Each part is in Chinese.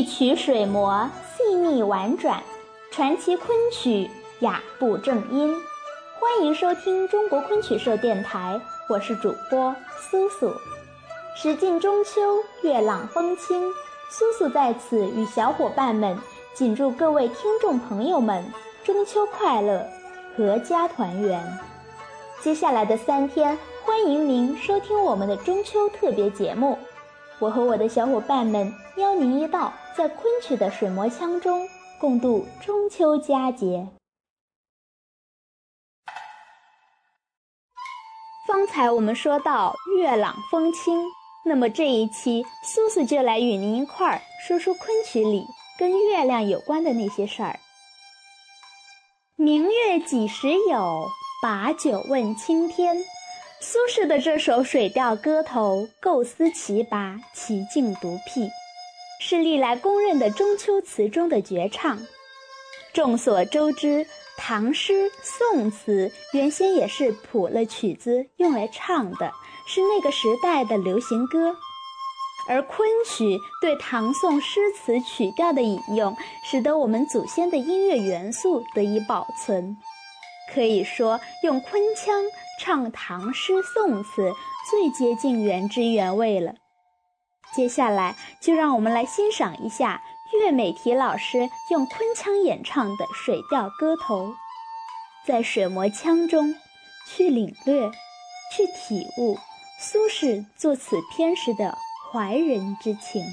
一曲水磨细腻婉转，传奇昆曲雅步正音。欢迎收听中国昆曲社电台，我是主播苏苏。时近中秋，月朗风清，苏苏在此与小伙伴们谨祝各位听众朋友们中秋快乐，阖家团圆。接下来的三天，欢迎您收听我们的中秋特别节目。我和我的小伙伴们邀您一道，在昆曲的水磨腔中共度中秋佳节。方才我们说到月朗风清，那么这一期苏苏就来与您一块儿说说昆曲里跟月亮有关的那些事儿。明月几时有？把酒问青天。苏轼的这首《水调歌头》构思奇拔，奇境独辟，是历来公认的中秋词中的绝唱。众所周知，唐诗、宋词原先也是谱了曲子用来唱的，是那个时代的流行歌。而昆曲对唐宋诗词曲调的引用，使得我们祖先的音乐元素得以保存。可以说，用昆腔。唱唐诗宋词最接近原汁原味了。接下来就让我们来欣赏一下岳美缇老师用昆腔演唱的《水调歌头》，在水磨腔中去领略、去体悟苏轼作此篇时的怀人之情。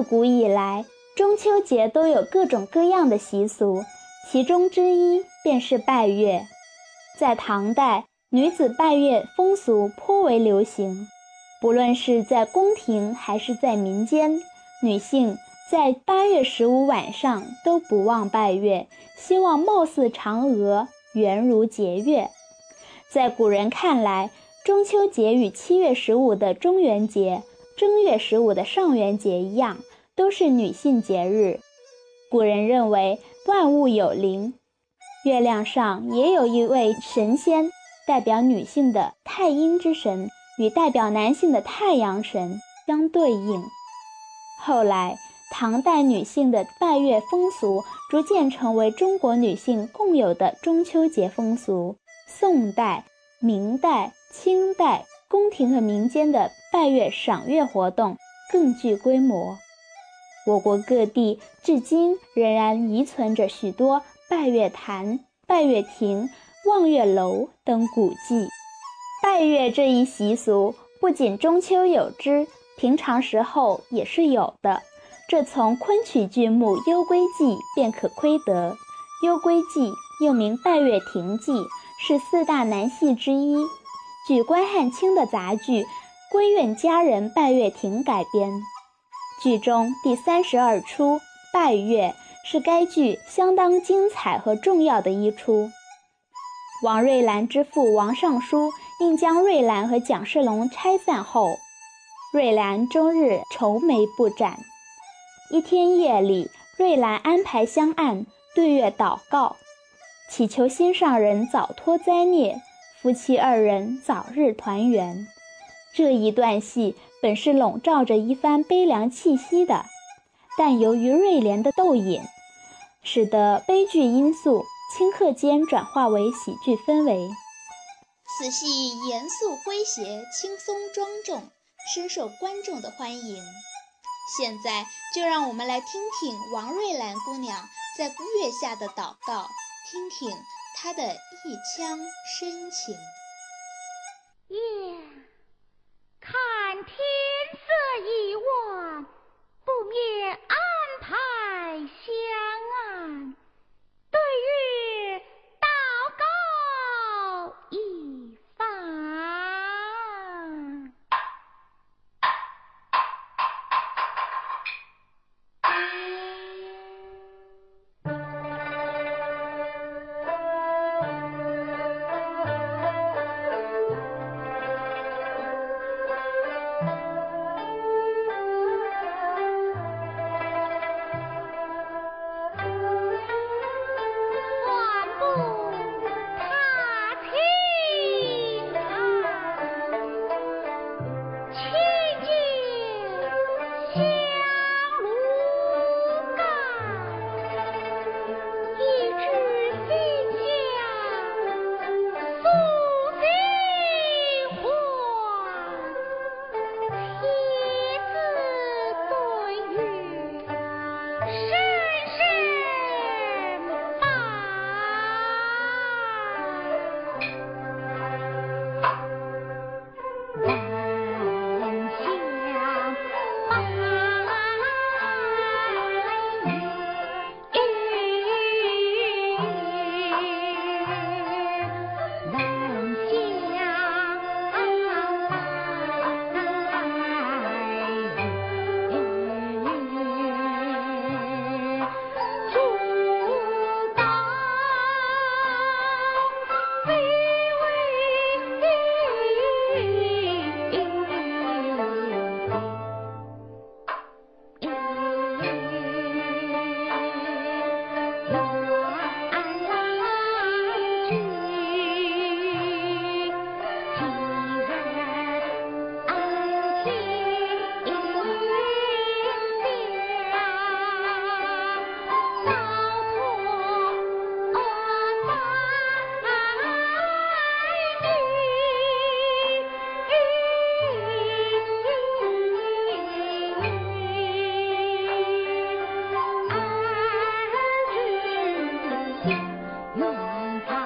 自古以来，中秋节都有各种各样的习俗，其中之一便是拜月。在唐代，女子拜月风俗颇为流行，不论是在宫廷还是在民间，女性在八月十五晚上都不忘拜月，希望貌似嫦娥，圆如节月。在古人看来，中秋节与七月十五的中元节、正月十五的上元节一样，都是女性节日。古人认为万物有灵，月亮上也有一位神仙，代表女性的太阴之神与代表男性的太阳神相对应。后来，唐代女性的拜月风俗逐渐成为中国女性共有的中秋节风俗。宋代、明代、清代，宫廷和民间的拜月赏月活动更具规模。我国各地至今仍然遗存着许多拜月坛、拜月亭、望月楼等古迹。拜月这一习俗不仅中秋有之，平常时候也是有的。这从昆曲剧目《幽闺记》便可窥得。《幽闺记》又名《拜月亭记》。是四大男戏之一，据关汉卿的杂剧《闺怨佳人拜月亭》改编。剧中第三十二出拜月是该剧相当精彩和重要的一出。王瑞兰之父王尚书因将瑞兰和蒋世龙拆散后，瑞兰终日愁眉不展。一天夜里，瑞兰安排香案对月祷告。祈求心上人早脱灾孽，夫妻二人早日团圆。这一段戏本是笼罩着一番悲凉气息的，但由于瑞莲的逗引，使得悲剧因素顷刻间转化为喜剧氛围。此戏严肃诙谐，轻松庄重，深受观众的欢迎。现在就让我们来听听王瑞兰姑娘在月下的祷告。听听他的一腔深情。夜看天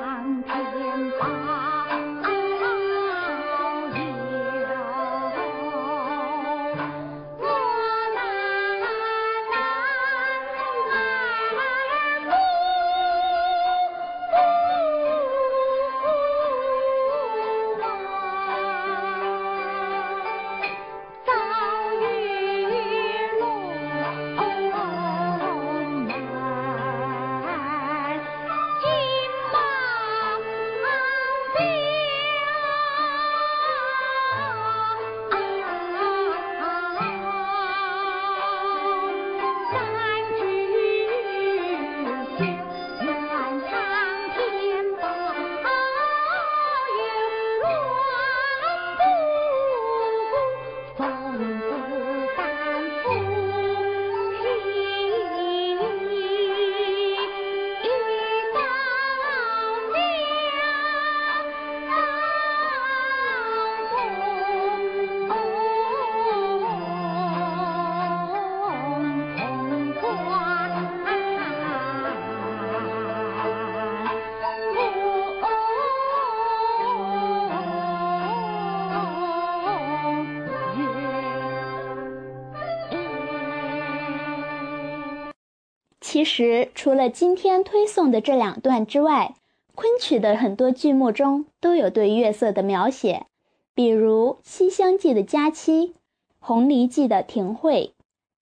上天其实，除了今天推送的这两段之外，昆曲的很多剧目中都有对月色的描写，比如《西厢记》的佳期，《红梨记》的庭会，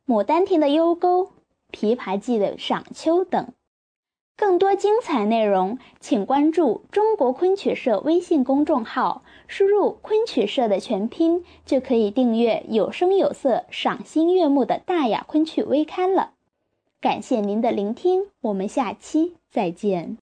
《牡丹亭》的幽沟，《琵琶记》的赏秋等。更多精彩内容，请关注中国昆曲社微信公众号，输入“昆曲社”的全拼，就可以订阅有声有色、赏心悦目的大雅昆曲微刊了。感谢您的聆听，我们下期再见。